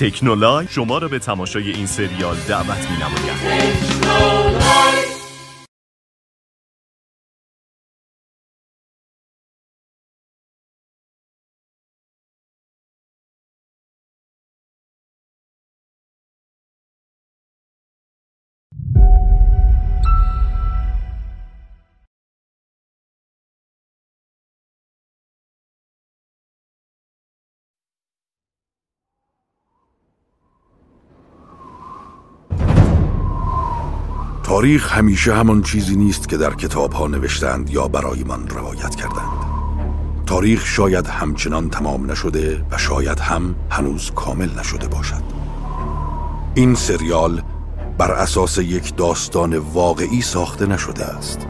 تکنولای شما را به تماشای این سریال دعوت می نماید. تاریخ همیشه همان چیزی نیست که در کتاب ها نوشتند یا برایمان روایت کردند. تاریخ شاید همچنان تمام نشده و شاید هم هنوز کامل نشده باشد. این سریال بر اساس یک داستان واقعی ساخته نشده است.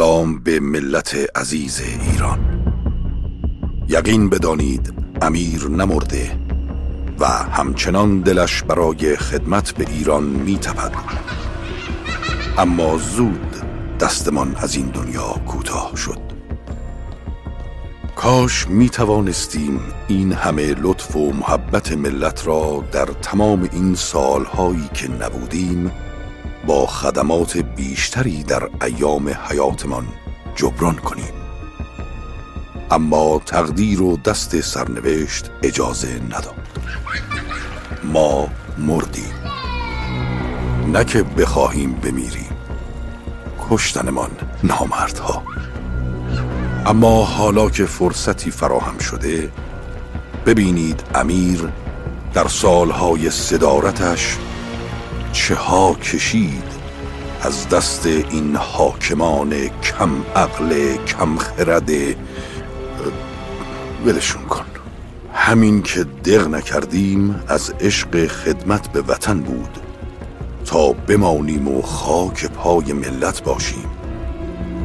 سلام به ملت عزیز ایران. یقین بدانید امیر نمرده و همچنان دلش برای خدمت به ایران میتپد. اما زود دستمان از این دنیا کوتاه شد. کاش می توانستیم این همه لطف و محبت ملت را در تمام این سالهایی که نبودیم با خدمات بیشتری در ایام حیاتمان جبران کنیم. اما تقدیر و دست سرنوشت اجازه نداد. ما مردیم. نه که بخواهیم بمیریم. کشتنمان نامردها. اما حالا که فرصتی فراهم شده ببینید امیر در سالهای صدارتش چه ها کشید از دست این حاکمان کم عقل کم خرد. ولشون کن. همین که دق نکردیم از عشق خدمت به وطن بود. تا بمانیم و خاک پای ملت باشیم.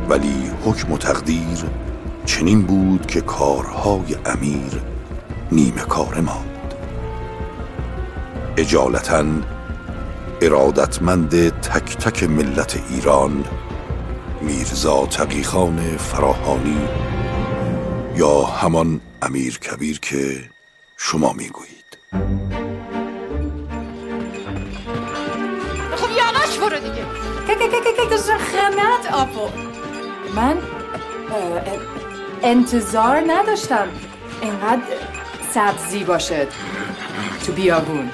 ولی حکم و تقدیر چنین بود که کارهای امیر نیمه کار ماند. اجالتا ارادتمند تک تک ملت ایران میرزا تقیخان فراهانی یا همان امیر کبیر که شما می‌گویید. خب یانش برو دیگه. خمت آپو من انتظار نداشتم اینقدر سبزی باشه تو بیابون.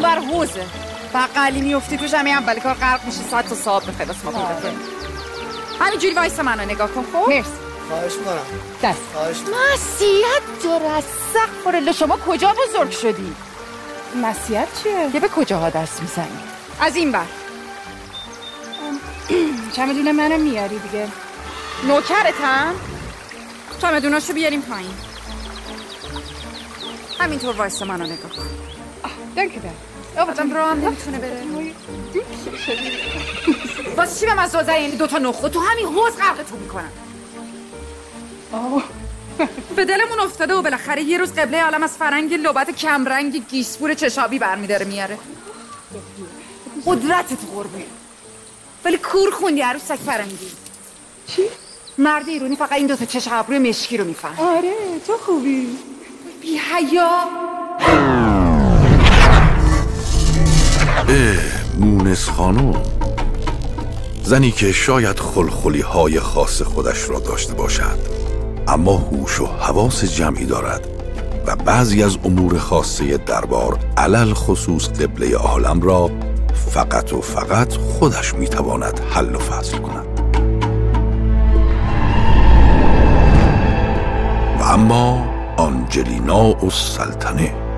نه اونور حوزه. بقلی میفتی توش همین اول کار غرق میشی ساعت تا صاحب می‌خوای واسه ما پیدا همینجوری وایس منو نگاه کن خب؟ مرسی. خواهش می‌کنم. دست. خواهش مسیحت از سقف شما کجا بزرگ شدی؟ نصیحت چیه؟ یه به کجاها دست می‌زنی؟ از این بر. چمدون منم میاری دیگه. نوکرتم؟ چمدوناشو بیاریم پایین. همینطور وایس منو نگاه کن. دنک راه هم نمی‌تونه بره. واسه چی به من زوزه یعنی دوتا نخو تو همین حوز غرقتون می‌کنن به دلمون افتاده و بالاخره یه روز قبله عالم از فرنگ لبت کمرنگ گیسپور چشابی برمیداره میاره. قدرتت قربه. ولی کور خوندی عروسک فرنگی. چی؟ مرد ایرونی فقط این دوتا چش ابروی مشکی رو میفهم آره تو خوبی. بی حیا مونس خانم. زنی که شاید خلخلی های خاص خودش را داشته باشد اما هوش و حواس جمعی دارد و بعضی از امور خاصه دربار علل خصوص قبله عالم را فقط و فقط خودش می‌تواند حل و فصل کند. و اما آنجلینا و سلطنه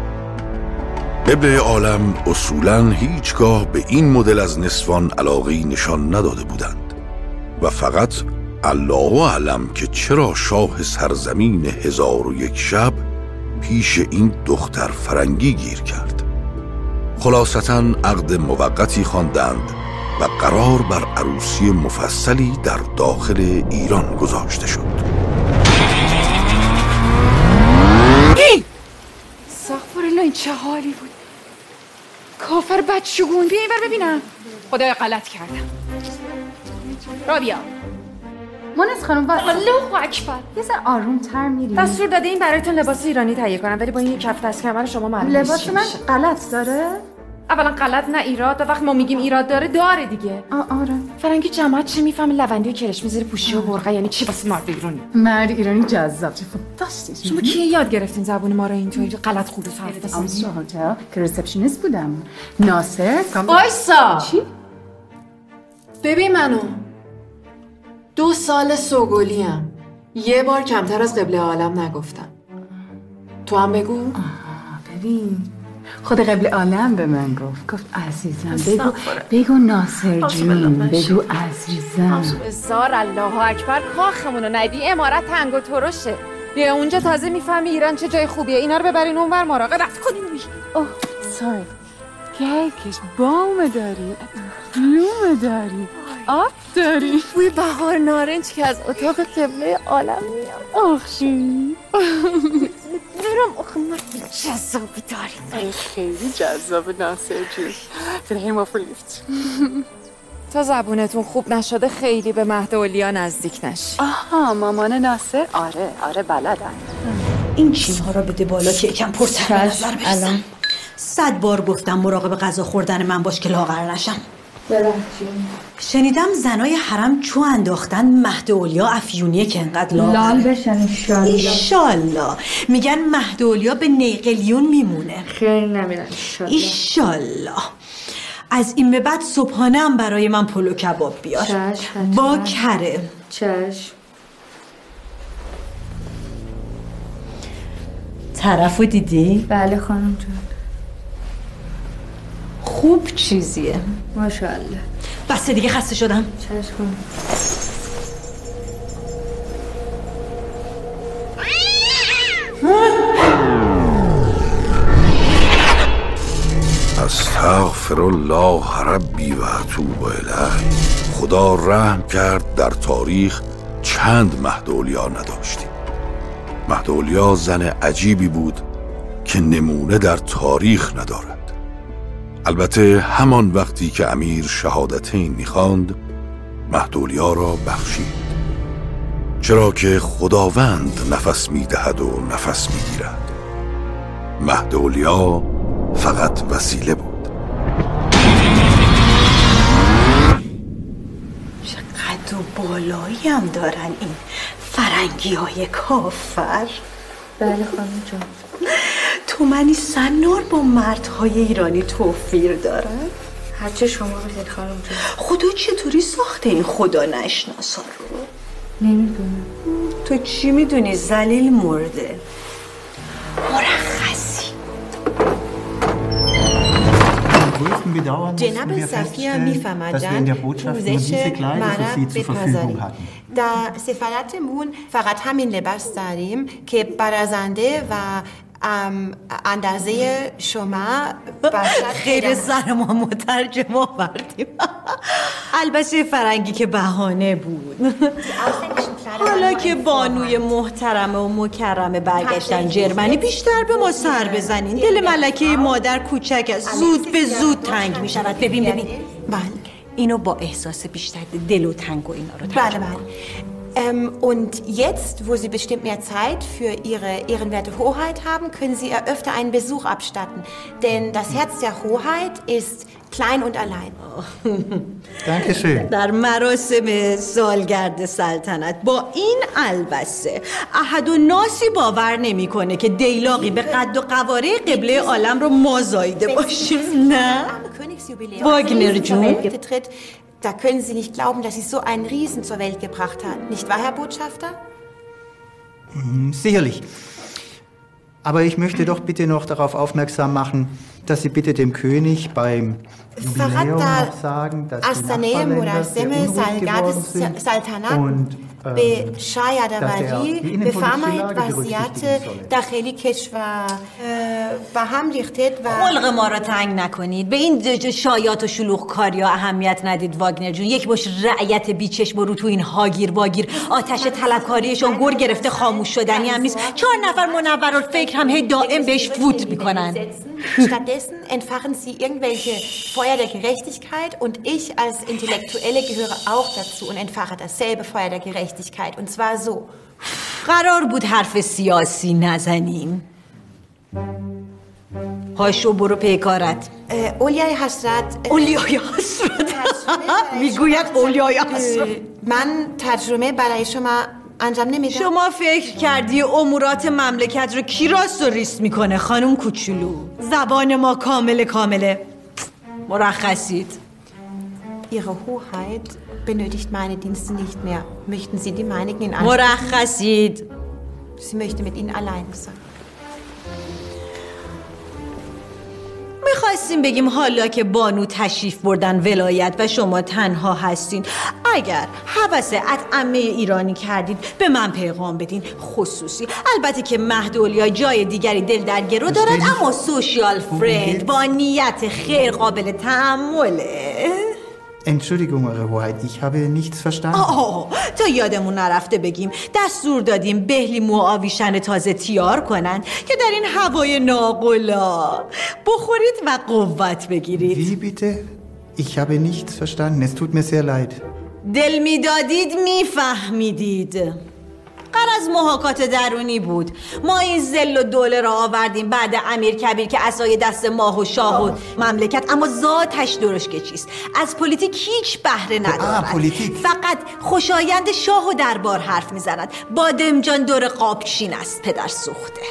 قبله عالم اصولا هیچگاه به این مدل از نسوان علاقی نشان نداده بودند و فقط الله علم که چرا شاه سرزمین هزار و یک شب پیش این دختر فرنگی گیر کرد. خلاصتا عقد موقتی خواندند و قرار بر عروسی مفصلی در داخل ایران گذاشته شد. الله این چه حالی بود؟ کافر بدشگون. بیا اینور ببینم. خدای غلط کردم. رابیا مونس خانم و الله اکبر. یه ذره آروم تر میری دستور داده این برایتون لباس ایرانی تهیه کنم. ولی با این کف دست کمر شما معلوم لباس من. غلط داره؟ اولا غلط نه ایراد و وقتی ما میگیم ایراد داره داره دیگه. آ آره. فرنگی جماعت چی می‌فهمه؟ لوندی و کرش می‌ذاره پوشی و برقه یعنی چی؟ واسه مرد ایرانی مرد ایرانی جذاب چه فانتاستیک. شما کی یاد گرفتین زبون ما رو اینطوری؟ غلط خلوص حرف بزنید که ریسپشنیست بودم. ناصر. وایسا. چی؟ ببین منو. دو سال سوگلیم. یه بار کمتر از قبل عالم نگفتم. تو هم بگو. ببین. خود قبل عالم به من گفت گفت عزیزم بگو بگو ناصر جون بگو عزیزم. زار الله اکبر کاخمونو ندی امارت تنگ و ترشه. بیا اونجا تازه می‌فهمی ایران چه جای خوبیه. اینا رو ببرین اونور مراقبت کنین اوه ساری کیکش بام داری بلوم داری. آب داری؟ بوی بهار نارنج که از اتاق قبله عالم میاد. آخی. برم آخه من جذابی داری خیلی جذاب ناصر جون ما لیفت تا زبونتون خوب نشده خیلی به مهد اولیا نزدیک نشی. آها مامان ناصر. آره آره بلدن. این چیزها را بده بالا که یکم پرتر به نظر برسم صد بار گفتم مراقب غذا خوردن من باش که لاغر نشم. شنیدم زنای حرم چو انداختن مهد اولیا افیونیه که انقدر لاغر بشن ایشالله میگن مهد اولیا به نیقلیون میمونه. خیلی نمیرن ایشالله از این به بعد صبحانه هم برای من پلو کباب بیار. چشم،. با کره. چشم. طرفو دیدی؟ بله خانم جون خوب چیزیه. ماشاءالله. بس دیگه خسته شدم. چشم استغفر الله ربی و اتوب الیه. خدا رحم کرد در تاریخ چند مهدولیا نداشتیم. مهدولیا زن عجیبی بود که نمونه در تاریخ ندارد. البته همان وقتی که امیر شهادتین می‌خواند مهدولیا را بخشید. چرا که خداوند نفس می‌دهد و نفس می‌گیرد. مهدولیا فقط وسیله بود. چقدر و بالایی هم دارن این فرنگی های کافر. بله خانم جون تو منی سنار با مردهای ایرانی توفیر دارن هرچه شما بگید خانم جون خدا چطوری ساخته این خدا نشناسا رو؟ نمی‌دونم. تو چی می‌دونی؟ زلیل مرده. مرخصی. جناب صفیه nur پوزش مرد hatten. در سفارتمون فقط همین لباس داریم که برازنده و اندازه شما خیر سر ما مترجم آوردیم البته فرنگی که بهانه بود. حالا که بانوی محترمه و مکرمه برگشتن جرمنی بیشتر به ما سر بزنین. دل ملکه مادر کوچک است. زود به زود تنگ می شود ببین ببین. بله. اینو با احساس بیشتر دل و تنگ و اینا رو bale. کن. Ähm, und jetzt, wo Sie bestimmt mehr Zeit für Ihre ehrenwerte Hoheit haben, können Sie ihr öfter einen Besuch abstatten. Denn das Herz der Hoheit ist klein und allein. Danke schön. در مراسم سالگرد سلطنت با این البسه احد و ناسی باور نمیکنه که دیلاقی به قد و قواره قبله عالم رو ما زایده باشیم نه Königsjubiläum Wagner da können Sie nicht glauben, dass Sie so einen Riesen zur Welt gebracht hat. Nicht wahr, Herr Botschafter? Hm, sicherlich. Aber ich möchte doch bitte noch darauf aufmerksam machen, dass Sie bitte dem König beim Jubiläum noch sagen, dass Astaneum die Nachbarländer sehr unruhig geworden sind. Saltanat. Und به شاید dass ولی die innenpolitische بفرمایید Lage وضعیت. داخلی کشور به هم ریخته و خلق ما را تنگ نکنید به این شایات و شلوغ کاری اهمیت ندید واگنر جون یک باش رعیت بیچشم رو تو این هاگیر واگیر آتش طلبکاریشون گر گرفته خاموش شدنی هم نیست چهار نفر منور فکر هم هی دائم بهش فوت می‌کنن Stattdessen entfachen sie irgendwelche Feuer der Gerechtigkeit und ich als Intellektuelle gehöre auch dazu und entfache dasselbe Feuer der Gerechtigkeit. Und zwar so. قرار بود حرف سیاسی نزنیم. هاشو برو پیکارت اولیای حسرت. اولیای حسرت. می‌گوید اولیای حسرت. من ترجمه برای شما انجام نمیدم. شما فکر کردی امورات مملکت رو کی راست و ریست می‌کنه خانم کوچولو؟ زبان ما کامل کامله. مرخصید. Ihre Hoheit benötigt meine Dienste nicht mehr. Möchten Sie die meinigen in Anspruch? مرخصید Sie möchte mit Ihnen allein sein. می‌خواستیم بگیم حالا که بانو تشریف بردن ولایت و شما تنها هستین. اگر حوث اطعمه ایرانی کردید به من پیغام بدین. خصوصی. البته که مهد اولیا جای دیگری دل در گرو دارد اما سوشیال فرند با نیت خیر قابل تحمله Entschuldigung, Eure Hoheit, ich habe nichts verstanden. آه تا یادمون نرفته بگیم دستور دادیم بهلیمو و آویشن تازه تیار کنند که در این هوای ناقلا بخورید و قوت بگیرید Wie bitte? Ich habe nichts verstanden. Es tut mir sehr leid. دل می‌دادید میفهمیدید غرض محاکات درونی بود. ما این ظل‌الدوله را آوردیم بعد امیر کبیر که عصای دست ما و شاه و مملکت اما ذاتش درشکه چیست؟ از پلیتیک هیچ بهره ندارد. پلیتیک. فقط خوشایند شاه و دربار حرف می‌زند. بادمجان دور قابچین است پدر سوخته.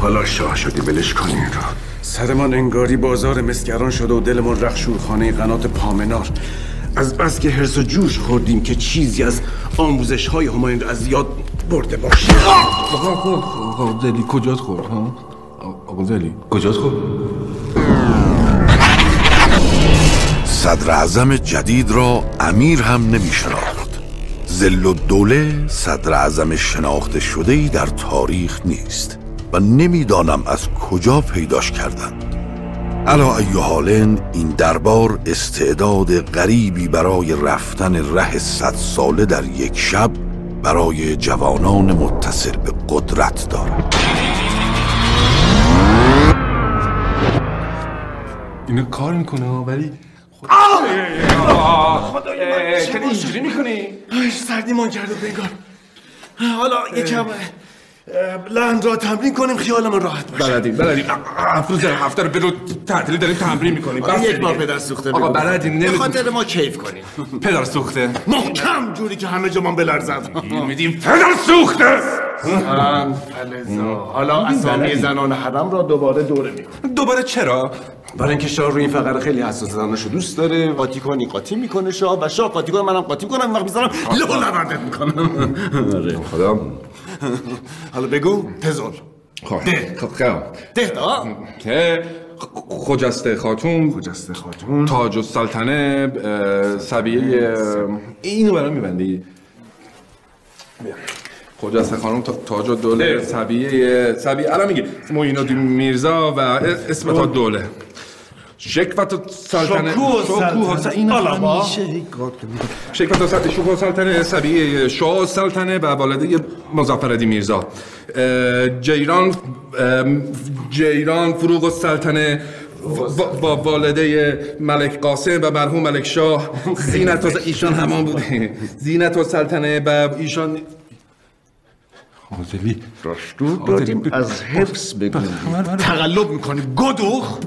حالا شاه شدی ولش کنین رو. سرمان انگاری بازار مسگران شده و دلمان رختشور خانه قنات پامنار. از بس که هرس و جوش خوردیم که چیزی از آموزش های همایون از یاد برده باشیم. آقا زلی کجات خورد ها؟ آقا زلی کجات خورد؟ صدر اعظم جدید را امیر هم نمی شناخت. زل و دوله صدر اعظم شناخته شده ای در تاریخ نیست. و نمی‌دانم از کجا پیداش کردند. علا ای حالن این دربار استعداد غریبی برای رفتن ره صد ساله در یک شب برای جوانان متصل به قدرت دارد. اینا کار می‌کنه ولی خدایا چرا اینجوری می‌کنی؟ سردیمان کرده بنگار حالا یکم لند را تمرین کنیم خیالمون راحت باشه. بلدیم بلدیم افروز هفته رو برو تعطیلی داریم تمرین می‌کنیم. آقا، یک بار پدر سوخته آقا بگو. بلدیم به نمی خاطر ما کیف کنیم. پدر سوخته. محکم جوری که همه جمان بلرزد میدیم. پدر سوخته. حالا اسامی زنان حرم را دوباره دوره میکن دوباره چرا؟ برای اینکه شاه روی این فقره خیلی حساس زناشو دوست داره قاطی کنی قاطی می‌کنه شاه. و شاه قاطی کنه منم قاطی می‌کنم وقت می‌ذارم. لو لبندت می‌کنم. آره. خدا. حالا بگو تزور خب ده. خب ده دا که خجسته خاتون خجسته خاتون. تاج السلطنه سبیه اینو برام میبندی. خجسته خانم تا- تاج دوله سبیه سبیه الان میگه موینا میرزا و اسم تا دوله. شکفت و سلطنه شکوه و سلطنه. شکوه و سلطنه سبیه شاه سلطنه و والده مظفر میرزا جیران جیران فروغ و سلطنه با والده ملک قاسم و مرحوم ملک شاه زینت و ایشان همان بود زینت و سلطنه و ایشان آقازلی دستور دادیم از حفظ بگویی تقلب می‌کنی. گدوخ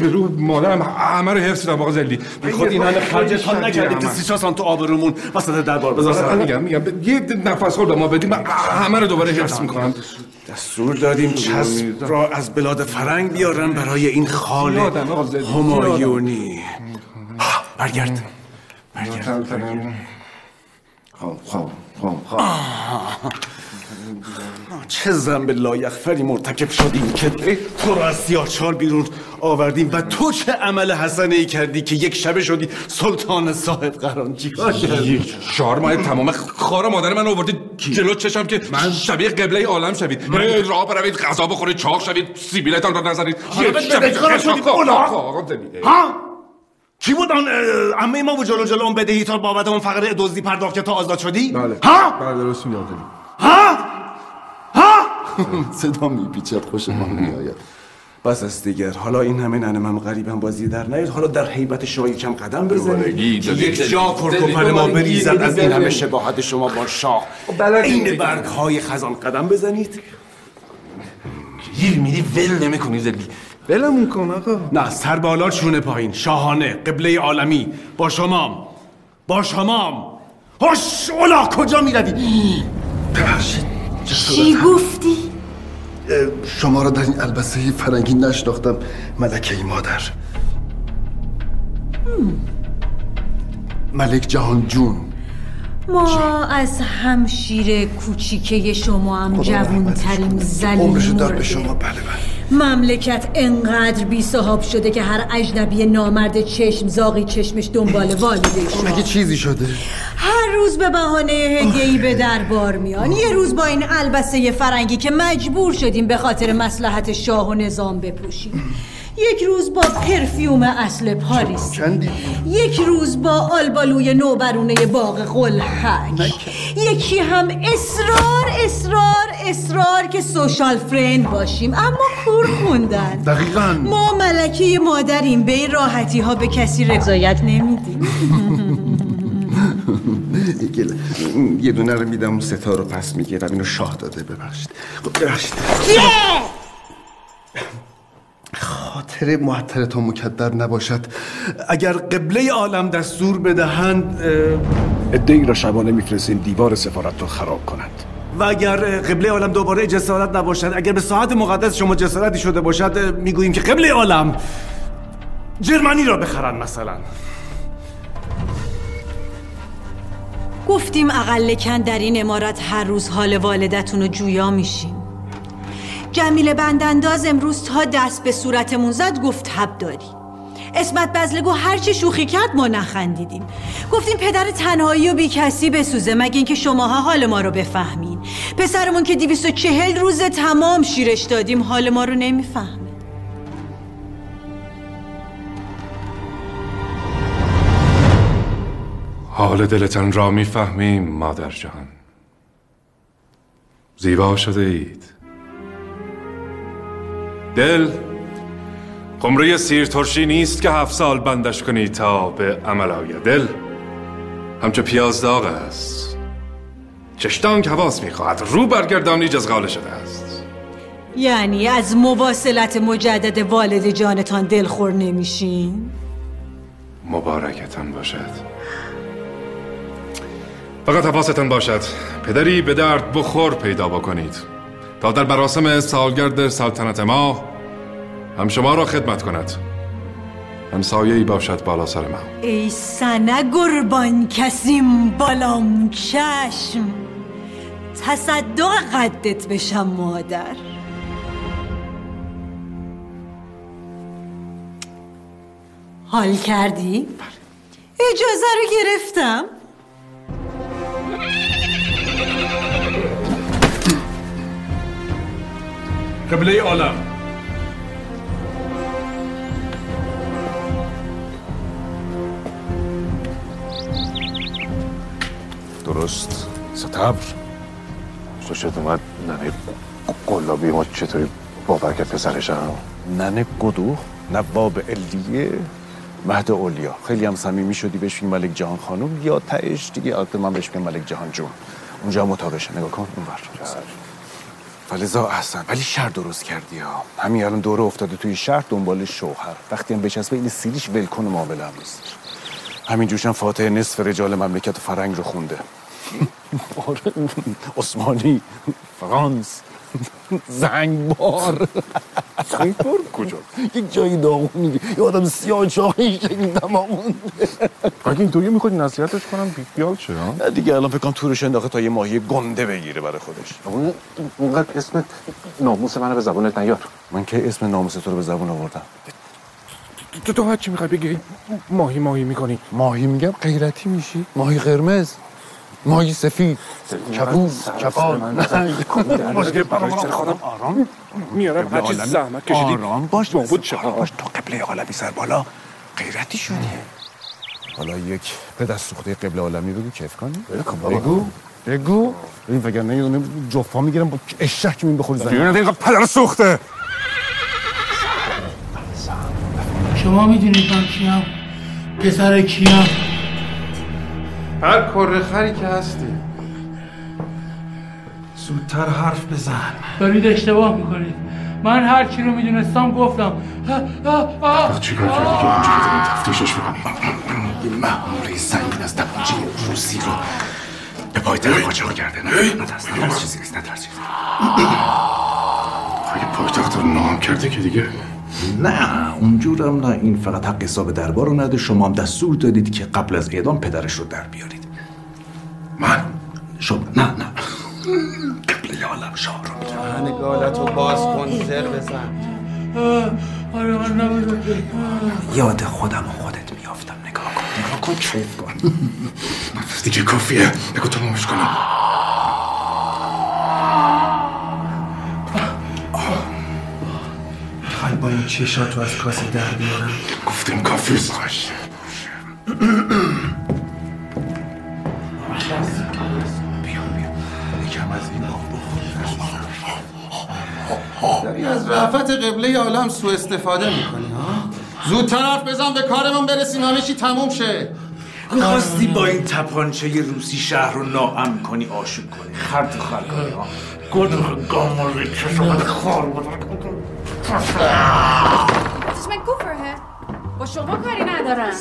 برو, مادرم همه رو حفظ دادم آقا زلی بی خود این همه خرجتان نکردیم که سی سان تو آبرومون. وسط دربار بذار. میگم میگم. یه نفس خود به ما بدیم همه رو دوباره حفظ می‌کنم. دستور دادیم چسب را از بلاد فرنگ بیارن برای این خال همایونی. برگرد. برگرد. خب خب خب خب. چه زنب لایخفری مرتکب شدیم که تو رو از سیاچار بیرون آوردیم و تو چه عمل حسنه ای کردی که یک شبه شدی سلطان صاحب قران؟ چیکار کردی؟ چهار ماه تمام خار مادر من آوردید جلو چشم که من؟ شبیه قبله عالم شوید. راه بروید غذا بخورید چاق شوید سیبیلتان را نظرید ها؟ کی بود آن عمه ما و جلو جلو اون بدهی تا بابت اون فقره دزدی پرداخت که تا آزاد شدی؟ بله. ها؟ بله درست میگم ها؟ صدا میپیچد خوش ما میآید. بس است دیگر. حالا این همه ننه من غریبم بازی در نیاد. حالا در حیبت شاه کم قدم بزنید. یک جا کرکوپر ما بریزد از این همه شباهت شما با شاه. این برگ های خزان قدم بزنید. گیر میری ول نمی کنی زلی ولمون کن آقا. نه سر بالا چونه پایین. شاهانه قبله عالمی. با شمام. با شمام. هش اولا کجا می‌روی؟ چی گفتی؟ شما را در این البسه فرنگی نشناختم ملکه ای مادر. ملک جهان جون. ما از همشیر کوچیکه شما هم جوانترین زلیل عمرشو دار به مرده. شما. بله بله. مملکت انقدر بی صاحب شده که هر اجنبی نامرد چشم زاغی چشمش دنبال والدش مگه چیزی شده؟ هر روز به بهانه هدیه‌ای به دربار میان. یه روز با این البسه فرنگی که مجبور شدیم به خاطر مسلحت شاه و نظام بپوشیم. یک روز با پرفیوم اصل پاریس. یک روز با آلبالوی نوبرونه باغ قلحک. یکی هم اصرار اصرار اصرار که سوشال فرند باشیم. اما کور خوندن. دقیقا. ما ملکه مادریم به این راحتی ها به کسی رضایت نمیدیم. گله. یه دونه رو میدم اون ستا رو پس می‌گیرم اینو شاه داده ببخشید. خب ببخشید خاطر معطرتان مکدر نباشد. اگر قبله عالم دستور بدهند ادهی را شبانه میفرستیم دیوار سفارت رو خراب کنند و اگر قبله عالم دوباره جسارت نباشد اگر به ساعت مقدس شما جسارتی شده باشد می‌گوییم که قبله عالم جرمنی را بخرن مثلا. گفتیم اقل کن در این امارت هر روز حال والدتون رو جویا میشیم. جمیل بندانداز امروز تا دست به صورتمون زد گفت تب داری. اسمت بزلگو هرچی شوخی کرد ما نخندیدیم. گفتیم پدر تنهایی و بی کسی بسوزه مگه اینکه شماها حال ما رو بفهمین. پسرمون که دیویست و چهل روز تمام شیرش دادیم حال ما رو نمی‌فهمه حال دلتان را می‌فهمیم مادر جان. زیبا شده اید. دل قمره سیر ترشی نیست که هفت سال بندش کنی تا به عمل آید. دل همچو پیاز داغ است. چشتان که حواس می‌خواهد. رو برگردانی جزغاله شده است. یعنی از مواصلت مجدد والد جانتان دلخور نمیشین؟ مبارکتان باشد. فقط حواستان باشد. پدری به درد بخور پیدا بکنید. تا در مراسم سالگرد سلطنت ما هم شما را خدمت کند. هم سایه باشد بالا سر ما. ای سنه گربان کسیم بالام چشم تصدق قدت بشم مادر. حال کردی؟ اجازه رو گرفتم. قبله عالم. درست. ستبر. شد اومد. ننه قلابی ما چطوری باور کرد پسرشم ننه گدو. نواب علیه. مهد اولیا. خیلی هم صمیمی شدی بهش میگی ملک جهان خانم یا تهش دیگه؟ البته من بهش میگم ملک جهان جون. اونجا مطابشه نگاه کن. اون ور فلزا احسن ولی شهر درست کردی ها. همین الان دوره افتاده توی شهر دنبال شوهر. وقتی هم بچسبه این سیریش ولکن معامله هم نیست. همین جوشم فاتح نصف رجال مملکت فرنگ رو خونده. آره، عثمانی فرانس. زنگبار. زنگبار کجا؟ یک جایی داغونی یه آدم سیاه چاقی شکل دماغون اگه اینطوری می‌خواد نصیحتش کنم بیخیال شه نه دیگه الان فکرم تورش انداخته تا یه ماهی گنده بگیره برای خودش. اون اونقدر اسم ناموس منو به زبونت نیار. من که اسم ناموس تو رو به زبون آوردم؟ تو تو چی می‌خوای بگی ماهی ماهی می‌کنی. ماهی میگم غیرتی میشی. ماهی قرمز. ماهی سفید کبوز کبان باشه که برای خودم آرام میارم هر چی زحمت کشیدی. آرام باش. بود چه؟ باش. تا قبله عالمی سر بالا غیرتی شدی. حالا یک به دست سوخته قبله عالمی بگو کیف کنی؟ بگو. بگو. این وگرنه یه دونه جفا می‌گیرم با اشک میین بخوری زمین. دیونه اینقدر پدر سوخته. شما می‌دونید من کیم؟ پسر کیم؟ هر کار خری که هستی. زودتر حرف بزن. دارید اشتباه می‌کنید. من هر چی رو می‌دونستم گفتم. چیکار کردی که اونجا که داریم تفتیشش می‌کنی یه مهاره سنگین از دماجی روسی رو به پای تر قاچاق کرده. نه نترس نترس چیزی نیست نترس چیزی اگه پایتخت رو نام کرده که دیگه؟ نه اونجورم نه این فقط حق حساب دربار رو نده شما هم دستور دادید که قبل از اعدام پدرش رو در بیارید. من؟ شما؟ نه نه. قبل عالم شاه رو میگم نگالتو باز کن زر بزن. آره یاد خودم و خودت میافتم نگاه کن نگاه کن کیف کن. دیگه کافیه. بگو تمامش کنم. با این چشاتو از کاسه در بیارم؟ گفتیم کافی ساش داری از رفت قبله عالم سوء استفاده می‌کنی ها؟ زودتر حرف بزن به کارمون برسیم همه چی تموم شه. می‌خواستی با این تپانچه روسی شهر رو ناامن کنی آشوب کنی. خر تو خر کنی ها؟ گل گاماری چشم خار من گفره با شما کاری ندارم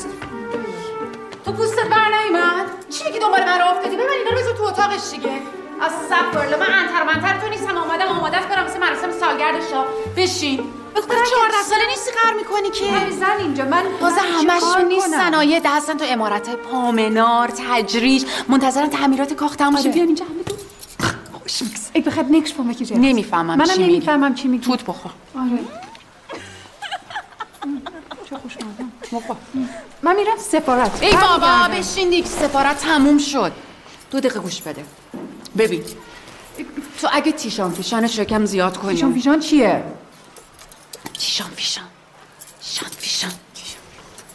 تو پوستت بر نیومد چی میگی دنبال من راه افتادی ببین اینا رو بذار تو اتاقش دیگه از سفرله من انتر منتر تو نیستم آمدم آمادت کنم مثل مراسم سالگرد شاه بشین دختر چهارده ساله نیستی قهر می‌کنی که زن اینجا من تازه همشون نیست صنایع هستن تو امارت پامنار تجریش منتظرن تعمیرات کاخ تمام شه بیان اینجا همه خوش میکس Ik begrijp niks van wat je zegt. نمی‌فهمم منم چی میگی نمی‌فهمم چی میگی. توت بخور آره. چه خوش من میرم سفارت ای بابا. بشین دیگه سفارت تموم شد دو دقیقه گوش بده ببین تو اگه تیشان فیشانش رو کم زیاد کنی پیشان پیشان چیه؟ تیشان فیشان شان فیشان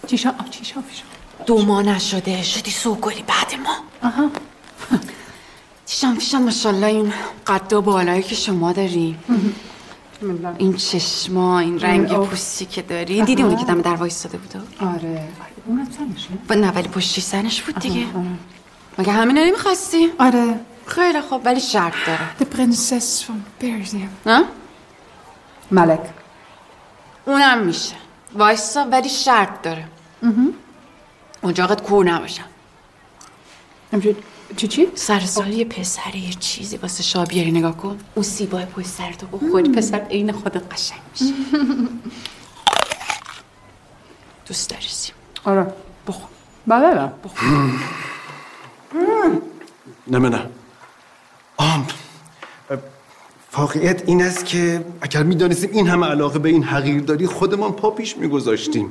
چیشان آه چیشان پیشان دو ماه نشده شدی سوگلی بعد ما آها تیشان فیشان ماشالله این قد و بالایی که شما داری این چشما این رنگ. پوستی که داری. دیدی اونی که دم در وایستاده بود؟ آره. و نه ولی پشتی سنش بود دیگه. مگه همین نمی‌خواستی؟ آره. خیلی خوب ولی شرط داره. De prinses van Perzië. نه؟ ملک. اونم میشه. وایسا ولی شرط داره. اجاقت کور نباشم چی چی؟ سر سال یه پسر یه چیزی واسه شاه بیاری نگاه کن. اون سیبای پشت سرتو بخوری. پسر عین خودت قشنگ میشه. دوست داری سیب؟ آره. بخور. بله بله. نه نه نه. آم واقعیت این است که اگر می‌دانستیم این همه علاقه به این حقیر داری خودمان پا پیش میگذاشتیم.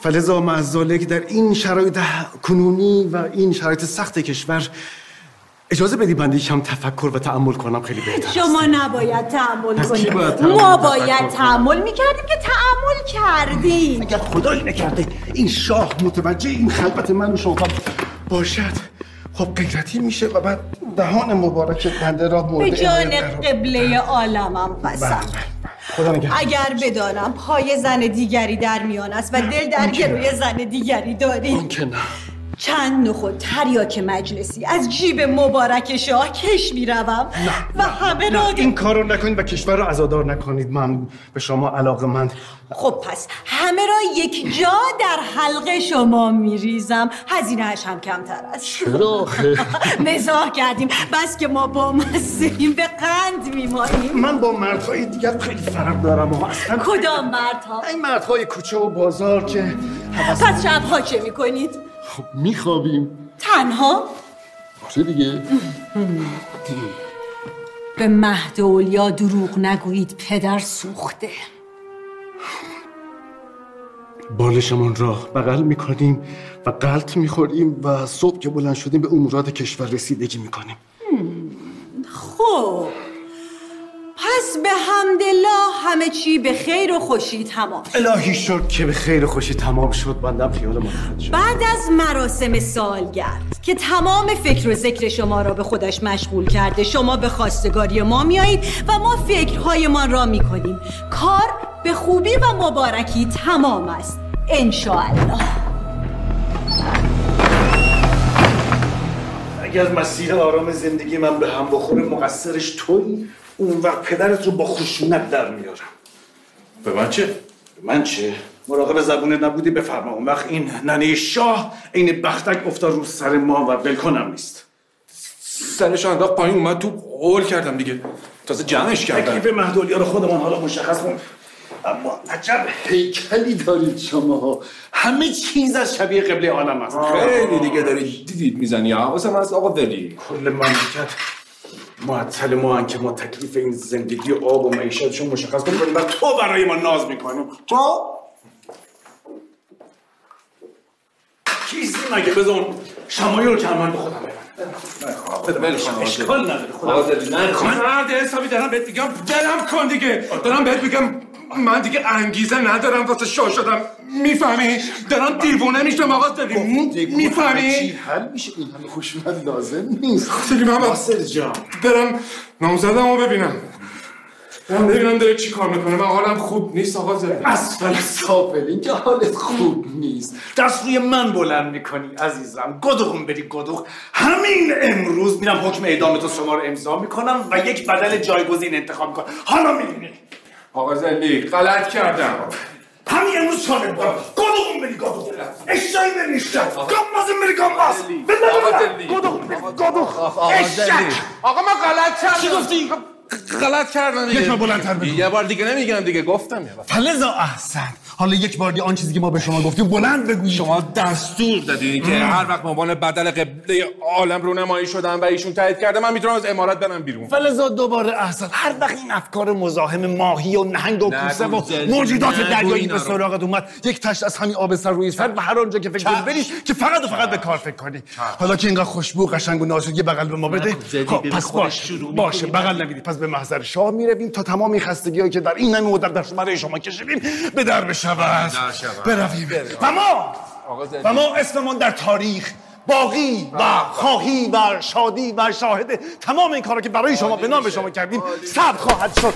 فلزا معزاله که در این شرایط کنونی و این شرایط سخت کشور اجازه بدی بنده کم تفکر و تعمل کنم خیلی بهتر. شما نباید کی کنید ما باید؟ تحمل می‌کردیم که تحمل کردیم اگر خدایی نکرده این شاه متوجه این خلبت من و شما باشد خب غیرتی میشه و بعد دهان مبارک بنده را مورد به جان. قبله عالمم قسم خدا نگهدار. اگر بدانم پای زن دیگری در میان است و دل در گروی زن دیگری داری که نه چند نخود تریاک مجلسی. از جیب مبارک شاه کش می‌روم. و همه را نه این کار رو نکنید و کشور رو ازادار نکنید. من به شما علاقه من خب پس همه را یک جا در حلقه شما میریزم. هزینهش هم کمتر است. چرا؟ مزاح کردیم. بس که ما با مسیم به قند میمانیم. من با مردهای دیگر خیلی فرق دارم و اصلا کدام مردها؟ این مردهای کوچه و بازار که پس شبها چه می‌کنید؟ خب میخوابیم. تنها؟ آره دیگه. به مهد اولیا دروغ نگویید پدر سوخته. بالشمان را بغل می‌کنیم و قلط می‌خوریم و صبح که بلند شدیم به امورات کشور رسیدگی می‌کنیم. خب. پس به حمدالله همه چی به خیر و خوشی تمام شد. الهی شد که به خیر و خوشی تمام شد. بندم خیال راحت شد. بعد از مراسم سالگرد که تمام فکر و ذکر شما را به خودش مشغول کرده شما به خواستگاری ما میایید و ما فکرهایمان را می‌کنیم. کار به خوبی و مبارکی تمام است. انشاءالله. اگر مسیر آرام زندگی من به هم بخوره مقصرش توی اون وقت پدرت رو با خشونت در میارم. به من چه؟ به من چه؟ مراقب زبونت نبودی؟ بفرما. اون وقت این ننه شاه این بختک افتاد رو سر ما و ولکنم نیست. سرش انداخت پایین اومد تو قول کردم دیگه. تازه جمعش کردم. تکلیف مهدولیا رو خودمان حالا مشخص کن. اما عجب هیکلی دارید شما. همه چیز از شبیه قبله عالم است. خیلی دیگه داری دیدید می‌زنی. حواسم از آقا ولی کل مملکت معطل ما هن که ما تکلیف این زندگی آب و معیشتشون مشخص کنیم و تو برای ما ناز می‌کنیم. تو چیزی مگه بذار اون شمایی رو کرمان به خودم ببند ول کن اشکال نداره خودم. مرد حسابی دارم بهت میگم دلم کن دیگه. دارم بهت میگم من دیگه انگیزه ندارم واسه شاه شدم. می‌فهمی؟ دارم دیوونه میشم آقا داری می‌فهمی؟ حل میشه. این همه خشونت لازم نیست. خیلی من ناصر جان. برم نامزدم رو ببینم. ببینم داره چی کار می‌کنه. من حالم خوب نیست آقا زدی اسفل سافلین که حالت خوب نیست. دست روی من بلند می‌کنی عزیزم. گدوغم بری گدوغ همین امروز میرم حکم اعدام تو شما رو امضا می‌کنم و یک بدل جایگزین انتخاب می‌کنم. حالا می‌بینی. آقا زلی غلط کردم. همین امروز شانه برم گدوغم بری گدوغ اشتایی بری اشتای گمازم بری گماز. آقا زلی گدوغ بری گدوغ اشک آقا من غلط کردم. چی گفتی؟ غلط کردم دیگه. بلندتر بگو. یه بار دیگه نمیگم دیگه گفتم یه بار. فلزا احسن. حالا یک بار دیگه آن چیزی که ما به شما گفتیم بلند بگویید. شما دستور دادین که هر وقت به عنوان بدل قبله عالم رو نمایی شدم و ایشون تایید کرده من می‌تونم از امارت برم بیرون. فلزا دوباره احسن. هر وقت این افکار مزاحم ماهی و نهنگ و کوسه و موجودات دریایی به. سراغت اومد یک تشت از همین آب سر روی سر و هر آنجا که فکر کنی بری که فقط و فقط به کار فکر کنی حالا که اینقدر خوشبو قشنگ و نازک یه بغل به ما بده خب پس خودش باشه. بغل نمیدی پس به محضر شاه می‌رویم تا تمام این خستگی که در این همه مدت در شما کشیدیم به در شود. برویم. و ما. و ما اسممان در تاریخ باقی و خواهی و شادی و شاهد تمام این کارا که برای شما به نام شما کردیم ثبت خواهد شد.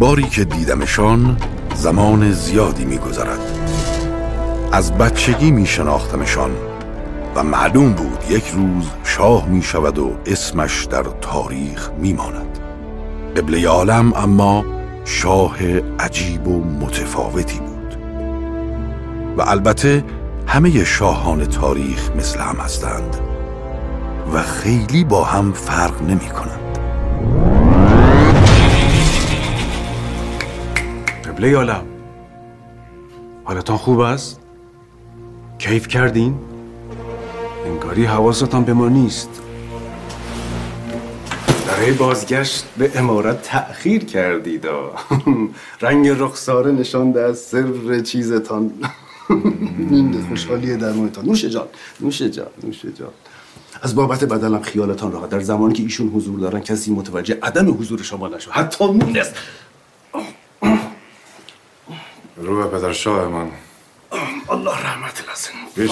باری که دیدمشان زمان زیادی میگذرد. از بچگی می شناختمشان و معلوم بود یک روز شاه می شود و اسمش در تاریخ می ماند قبله عالم اما شاه عجیب و متفاوتی بود. و البته همه شاهان تاریخ مثل هم هستند و خیلی با هم فرق نمی کنند قبله عالم حالتان خوب است؟ کیف کردین؟ انگاری حواستان به ما نیست. برای بازگشت به امارت تأخیر کردید. رنگ رخساره نشانده از سر چیزتان. این خوشحالی درونتان نوش جان نوش جان نوش جان. از بابت بدلم خیالتان راحت. در زمانی که ایشون حضور دارن کسی متوجه عدم حضور شما نشد. حتی مونس رو به پدر شاه من. الله رحمت لازم. هیچ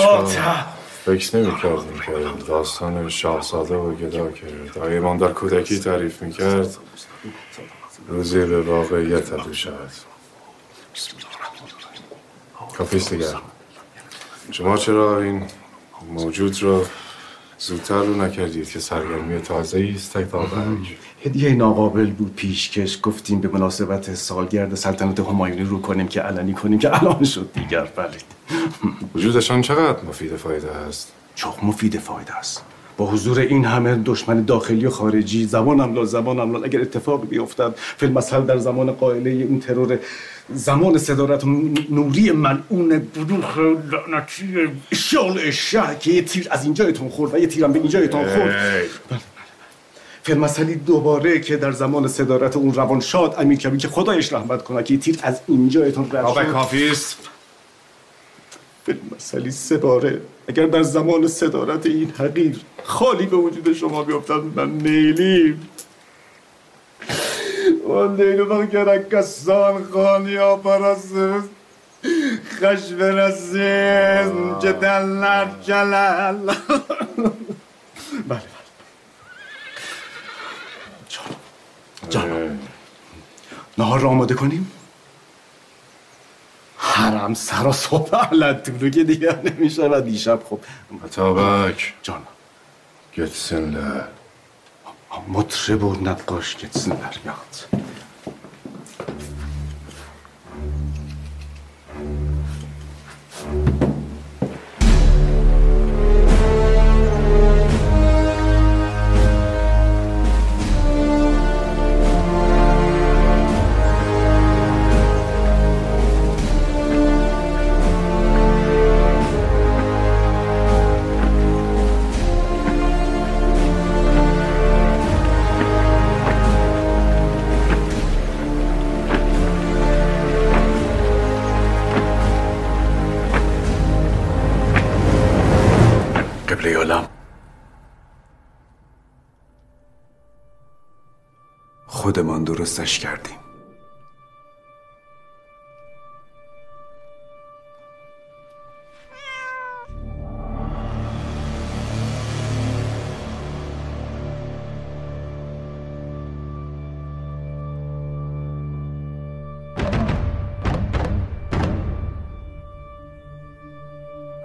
فکر نمی کردیم که داستان شاهزاده و گدا که دایمان در کودکی تعریف می کرد. روزی به واقعیت تبدیل شود. کافیست دیگر. شما چرا این موجود رو زودتر رو نکردید که سرگرمی تازه است؟ تک هدیه ناقابل بود پیشکش گفتیم به مناسبت سالگرد سلطنت همایونی رو کنیم که علنی کنیم که الان شد دیگر. بله. وجودشان چقدر مفید فایده است؟ چخ مفید فایده است. با حضور این همه دشمن داخلی و خارجی زبان املا زبان املا اگر اتفاق بیفتد فیلم مسئله در زمان قائله اون ترور زمان صدارت نوری ملعون بروخ لعنتی شال شه که یه تیر از اینجایتون خورد و یه تیرم به اینجایتون خورد. فیلم مسئله دوباره که در زمان صدارت اون روان شاد امیر کبیر که خدایش رحمت کنه که تیر از اینجایتون رد شد. کافی است مسئله سه باره. اگر در زمان صدارت این حقیر خالی به وجود شما بیفتد من نیلیم اون لیلو کرد کسان خانی ها پرسز خشب رسیز جدلر جلل بله. بله جان جان نهار را آماده کنیم؟ حرم سرا صبح علت که دیگر نمیشه و دیشب خب مطابق. جان گتسن مطرب و نقاش گتسن یاد. خودمان درستش کردیم.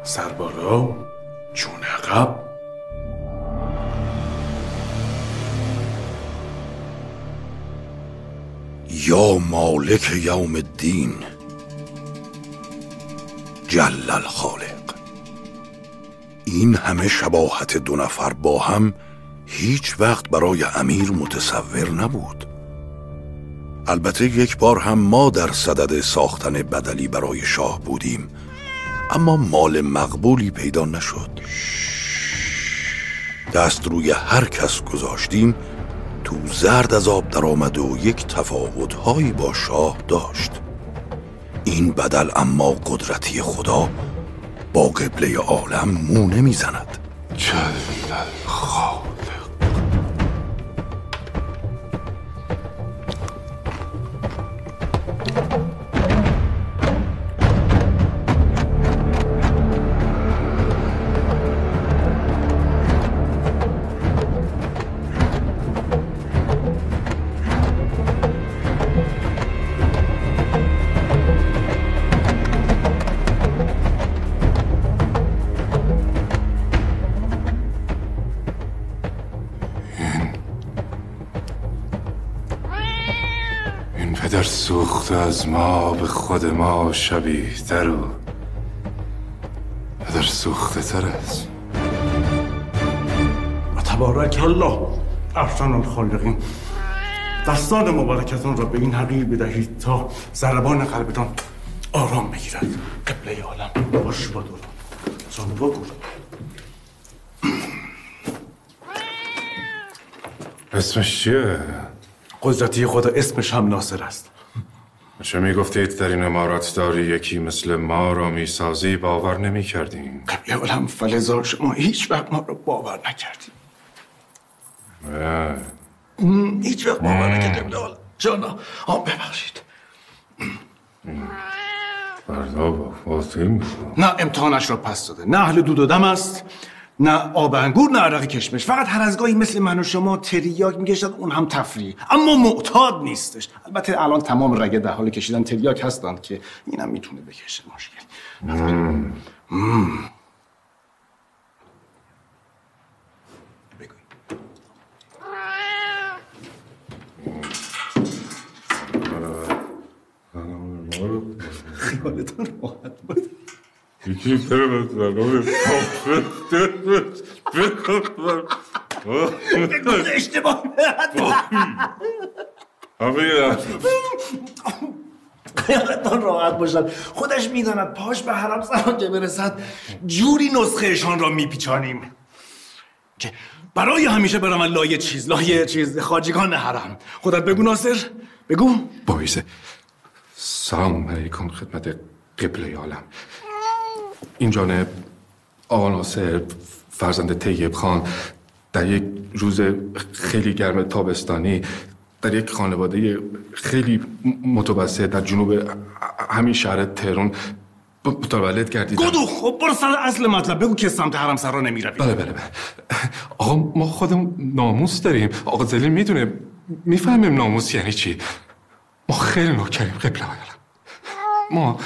سربارا؟ مالک یوم الدین. جل الخالق. این همه شباهت دو نفر با هم هیچ وقت برای امیر متصور نبود. البته یک بار هم ما در صدد ساختن بدلی برای شاه بودیم اما مال مقبولی پیدا نشد. دست روی هر کس گذاشتیم تو زرد از آب در آمده و یک تفاوتهایی با شاه داشت. این بدل اما قدرتی خدا با قبله عالم مو نمی‌زند. از ما به خود ما شبیه تر و در سوخته تر است. و تبارک الله احسن الخالقین. دستان مبارکتان را به این حقیر بدهید تا ضربان قلبتان آرام بگیرد. قبله عالم. باش با دوران زانو گور اسمش چیه؟ قدرتی خدا اسمش هم ناصر است. چه می‌گفتید در این امارات داری یکی مثل ما را می‌سازی؟ باور نمی کردیم قبله عالم فلزا شما هیچ وقت ما را باور نکردیم هیچ وقت باور نکردیم. عالم جانا آم ببخشید. فردا با فاطم نه امتحانش را پس داده. نه اهل دود و دم است. نه آب انگور نه عرق کشمش. فقط هر از گاهی مثل من و شما تریاک می‌کشد اون هم تفریح. اما معتاد نیستش. البته الان تمام رگه در حال کشیدن تریاک هستند که اینم می‌تونه بکشه. مشکل. مم. خیالتون به زنان بگو اشتباه همه خیالتان راحت باشد خودش می‌داند پاش به حرم سران که برسد جوری نسخهشان را میپیچانیم که برای همیشه برم لایه چیز لایه چیز خاجگان حرم خودت بگو ناصر بگو بایزه سلام علیکم خدمت قبله عالم این جانب آقا ناصر فرزند طیب خان در یک روز خیلی گرم تابستانی در یک خانواده خیلی متوسط در جنوب همین شهر تهران متولد گردیدن گدو خب برو سر اصل مطلب. بگو که سمت حرم سرا نمی‌روی. بله بله بله. آقا ما خودم ناموس داریم. آقا زلیل می‌دونه می‌فهمیم ناموس یعنی چی. ما خیلی نوکریم قبله ما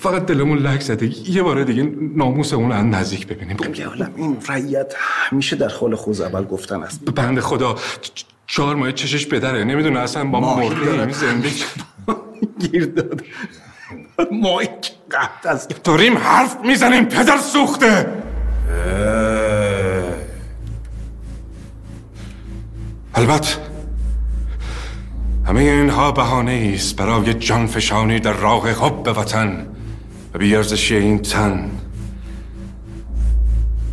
فقط دلمون لک زده. یه بار دیگه ناموس اون رو نزدیک ببینیم. عالم این رعیت همیشه در خال خوز اول گفتن است. بنده خدا چهار ماه چشش بدره. نمی‌دونه اصلا با مرده زندگی. گیر داد. که قهد است. داریم حرف می‌زنیم پدر سوخته. البته همه اینها بهانه است برای جان فشانی در راه حب وطن. و بیارزشی این تن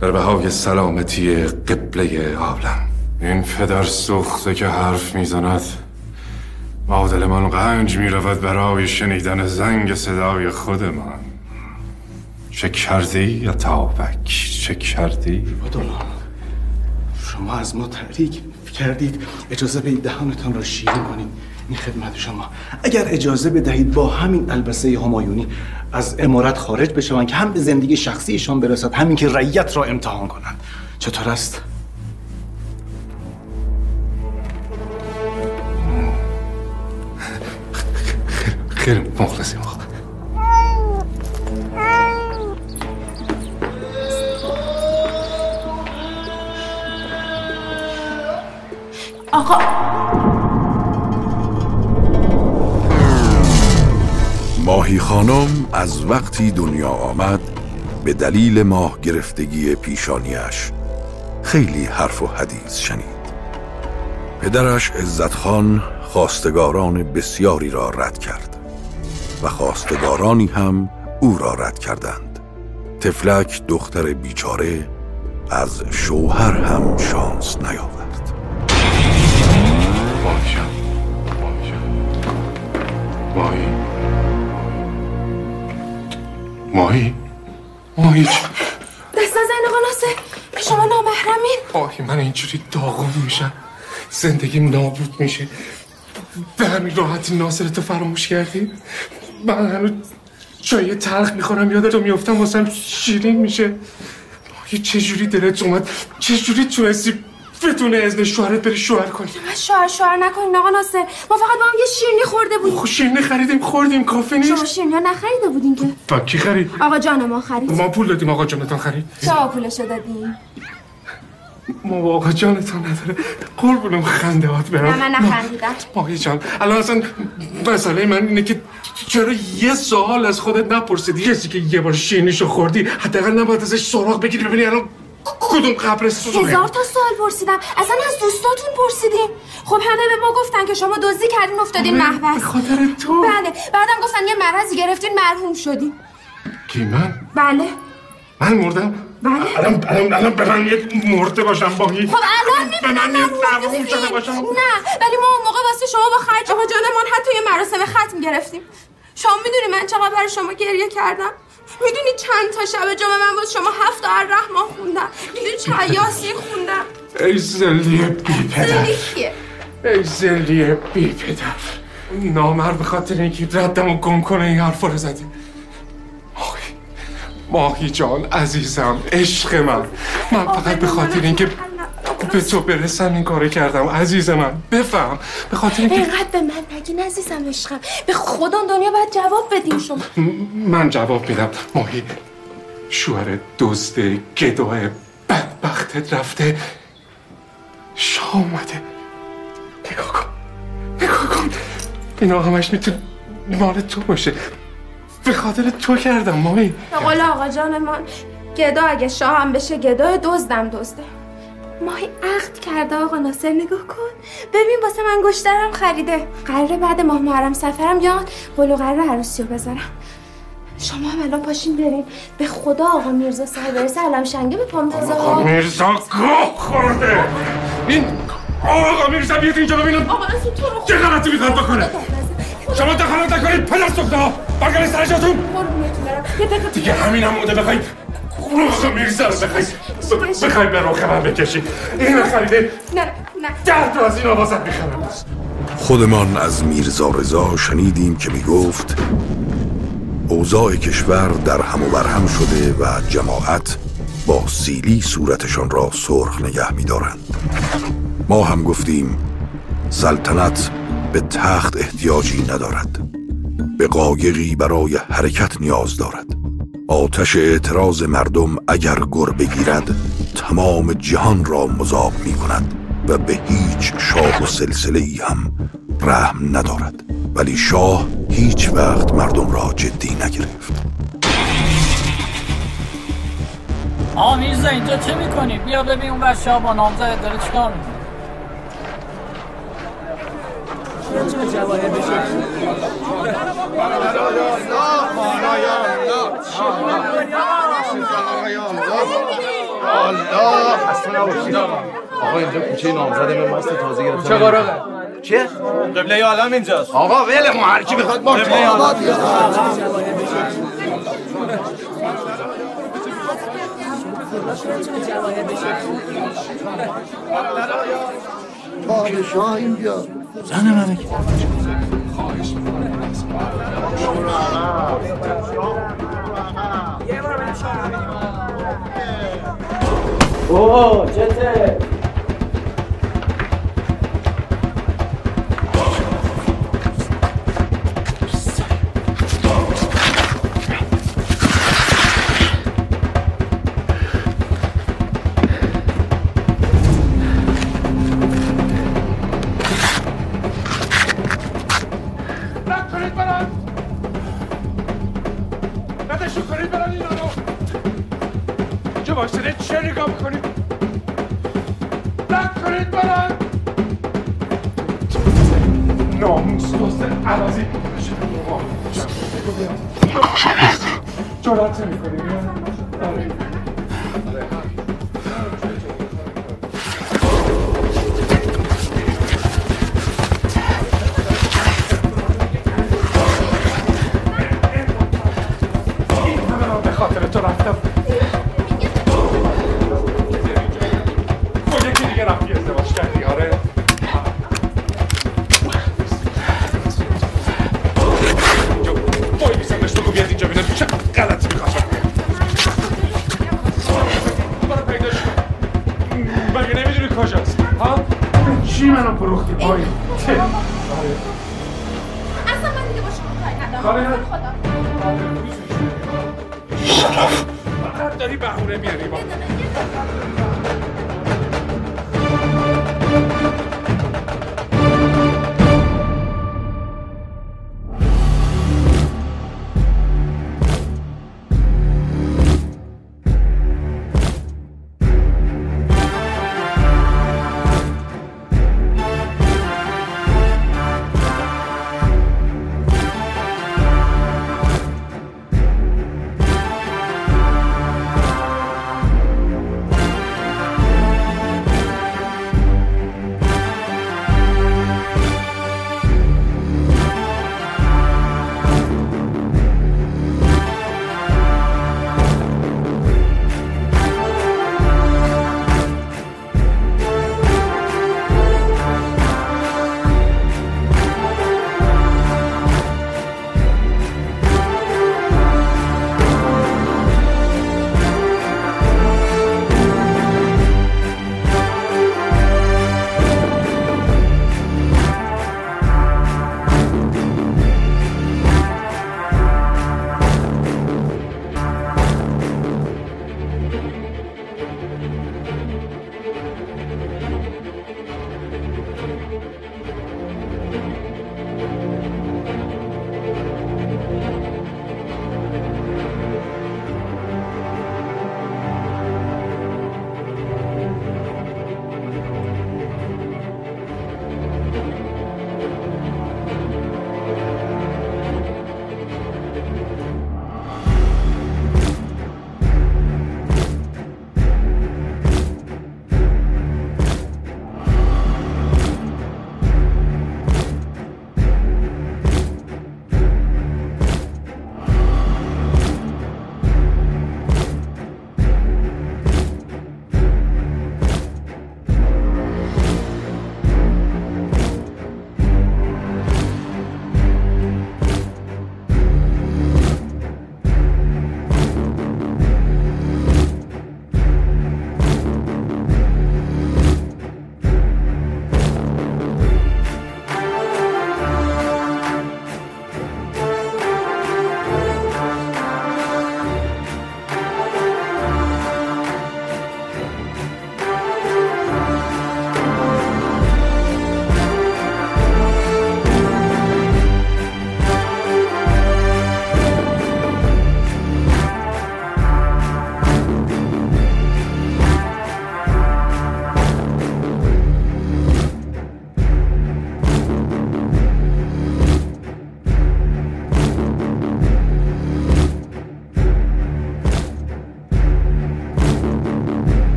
در بهای سلامتی قبله عالم این پدر سوخته که حرف می‌زند با دل من قنج می رود برای شنیدن زنگ صدای خودمان. چه کردی یا تابک چه کردی؟ شما از ما تحریک کردید. اجازه بدید دهانتان را شیرین کنید خدمت شما. اگر اجازه بدهید با همین البسه همایونی از امارت خارج بشوند که هم به زندگی شخصیشان برسد همین که رعیت را امتحان کنند. چطور است؟ خیلی مخلصیم. آقا ماهی خانم از وقتی دنیا آمد به دلیل ماه گرفتگی پیشانیش خیلی حرف و حدیث شنید. پدرش عزت خان خواستگاران بسیاری را رد کرد و خواستگارانی هم او را رد کردند. تفلک دختر بیچاره از شوهر هم شانس نیاورد. ماهی ماهی؟ ماهی ماهی دست نزن آقا ناصر. شما نامحرمین. ماهی من اینجوری داغون میشم. زندگیم نابود میشه. به همین راحتی ناصر تو فراموش کردی؟ من هنوز چای تلخ می‌خورم یادتو میفتم واسم شیرین میشه. ماهی چجوری دلت اومد؟ چجوری تونستی بدون اذن شوهرت بری شوهر کنی. شوهر شوهر نکنین آقا ناصر. ما فقط با هم یه شیرینی خورده بودیم. خب شیرینی خریدیم خوردیم کافی نیست. شما شیرینی ها نخریده بودین که. با کی خرید؟ آقا جان ما خرید. ما پول دادیم آقا جانتان خرید. شما پولشو دادین؟ ما با آقا جانتان نداره. قربونم خندهات برم. نه من نخندیدم. ماهی جان الان اصلا مسئله من اینه که چرا یه سوال از خودت نپرسیدی؟ کسی که یه بار شیرینیشو خوردی حداقل نباید ازش سراغ بگیری ببینی الان کدوم قبر سوزونه هزار تا سوال پرسیدم. اصلا از دوستاتون پرسیدیم خب همه به ما گفتن که شما دزدی کردین افتادین محبس. به خاطر تو. بله. بعدم گفتن یه مرضی گرفتین مرحوم شدین. کی من؟ بله. من مردم؟ بله. الان الان الان به من یه مرده باشم باهی خب الان به من مرحوم شده باشم. نه ولی ما اون موقع واسه شما با خرج آقا جانمان حتی یه مراسم ختم گرفتیم. شما می‌دونی من چقدر برای شما گریه کردم؟ می‌دونی چند تا شب جمعه من واسه شما هفت آر رحمان خوندم. می‌دونی چه یاسین خوندم. ای زلی بی پدر. ای زلی بی پدر. نامر به خاطر اینکه ردمو گم کنه این حرفا رو زدی. ماهی ماهی جان عزیزم عشق من. من فقط به خاطر اینکه به تو برسم این کارو کردم. عزیز من بفهم. به خاطر اینکه اینقدر به من نگین عزیزم عشقم. به خدا دنیا باید جواب بدین شما. من جواب میدم. ماهی شوهر دزد گداه بدبختت رفته. شاه اومده. نگاه کن. نگاه کن. اینا همش می‌تونه مال تو باشه. به خاطر تو کردم ماهی. به قول آقا جانمان گدا اگه شاهم بشه گدا دزدم دزده. ماهی عقد کرده آقا ناصر نگاه کن. ببین واسه من گشترم خریده. قراره بعد ماه محرم سفرم بیان قلو قراره عروسی رو بذارم. شما هم الان پاشین بریم به خدا آقا میرزا سر برسه علم شنگه به پام آقا میرزا گاه خورده. این آقا میرزا بیاد اینجا ببینم. آقا از تو رو چه غلطی می‌خواد بکنه شما دخالت نکنید پدر سوخته. ها برگرد سر جاتون. دیگه همین هم مونده بخوای آقا میرزا رو بخوای بخوای به روخ من بکشی. این خریده؟ نه نه. ده تا از این آوازت می‌خرم خودمان از میرزا رضا شنیدیم که می گفت اوضاع کشور در هم و برهم شده و جماعت با سیلی صورتشان را سرخ نگه می دارند. ما هم گفتیم سلطنت به تخت احتیاجی ندارد. به قایقی برای حرکت نیاز دارد. آتش اعتراض مردم اگر گر بگیرد تمام جهان را مذاب می کند و به هیچ شاه و سلسله ای هم رحم ندارد. ولی شاه هیچ وقت مردم را جدی نگرفت. آقا میرزا اینجا چه می‌کنی؟ بیا ببین اون بر شاه با نامزد داره چیکار می‌کنه. الله خسته نباشید آقا اینجا کوچه نامزد من ماست تازه گرفتم کوچه قراغه. چیه؟ قبله عالم اینجاست آقا ول ما هر کی بخواد ما قبله عالم. پادشاه اینجا زن منه اوه چته نکنید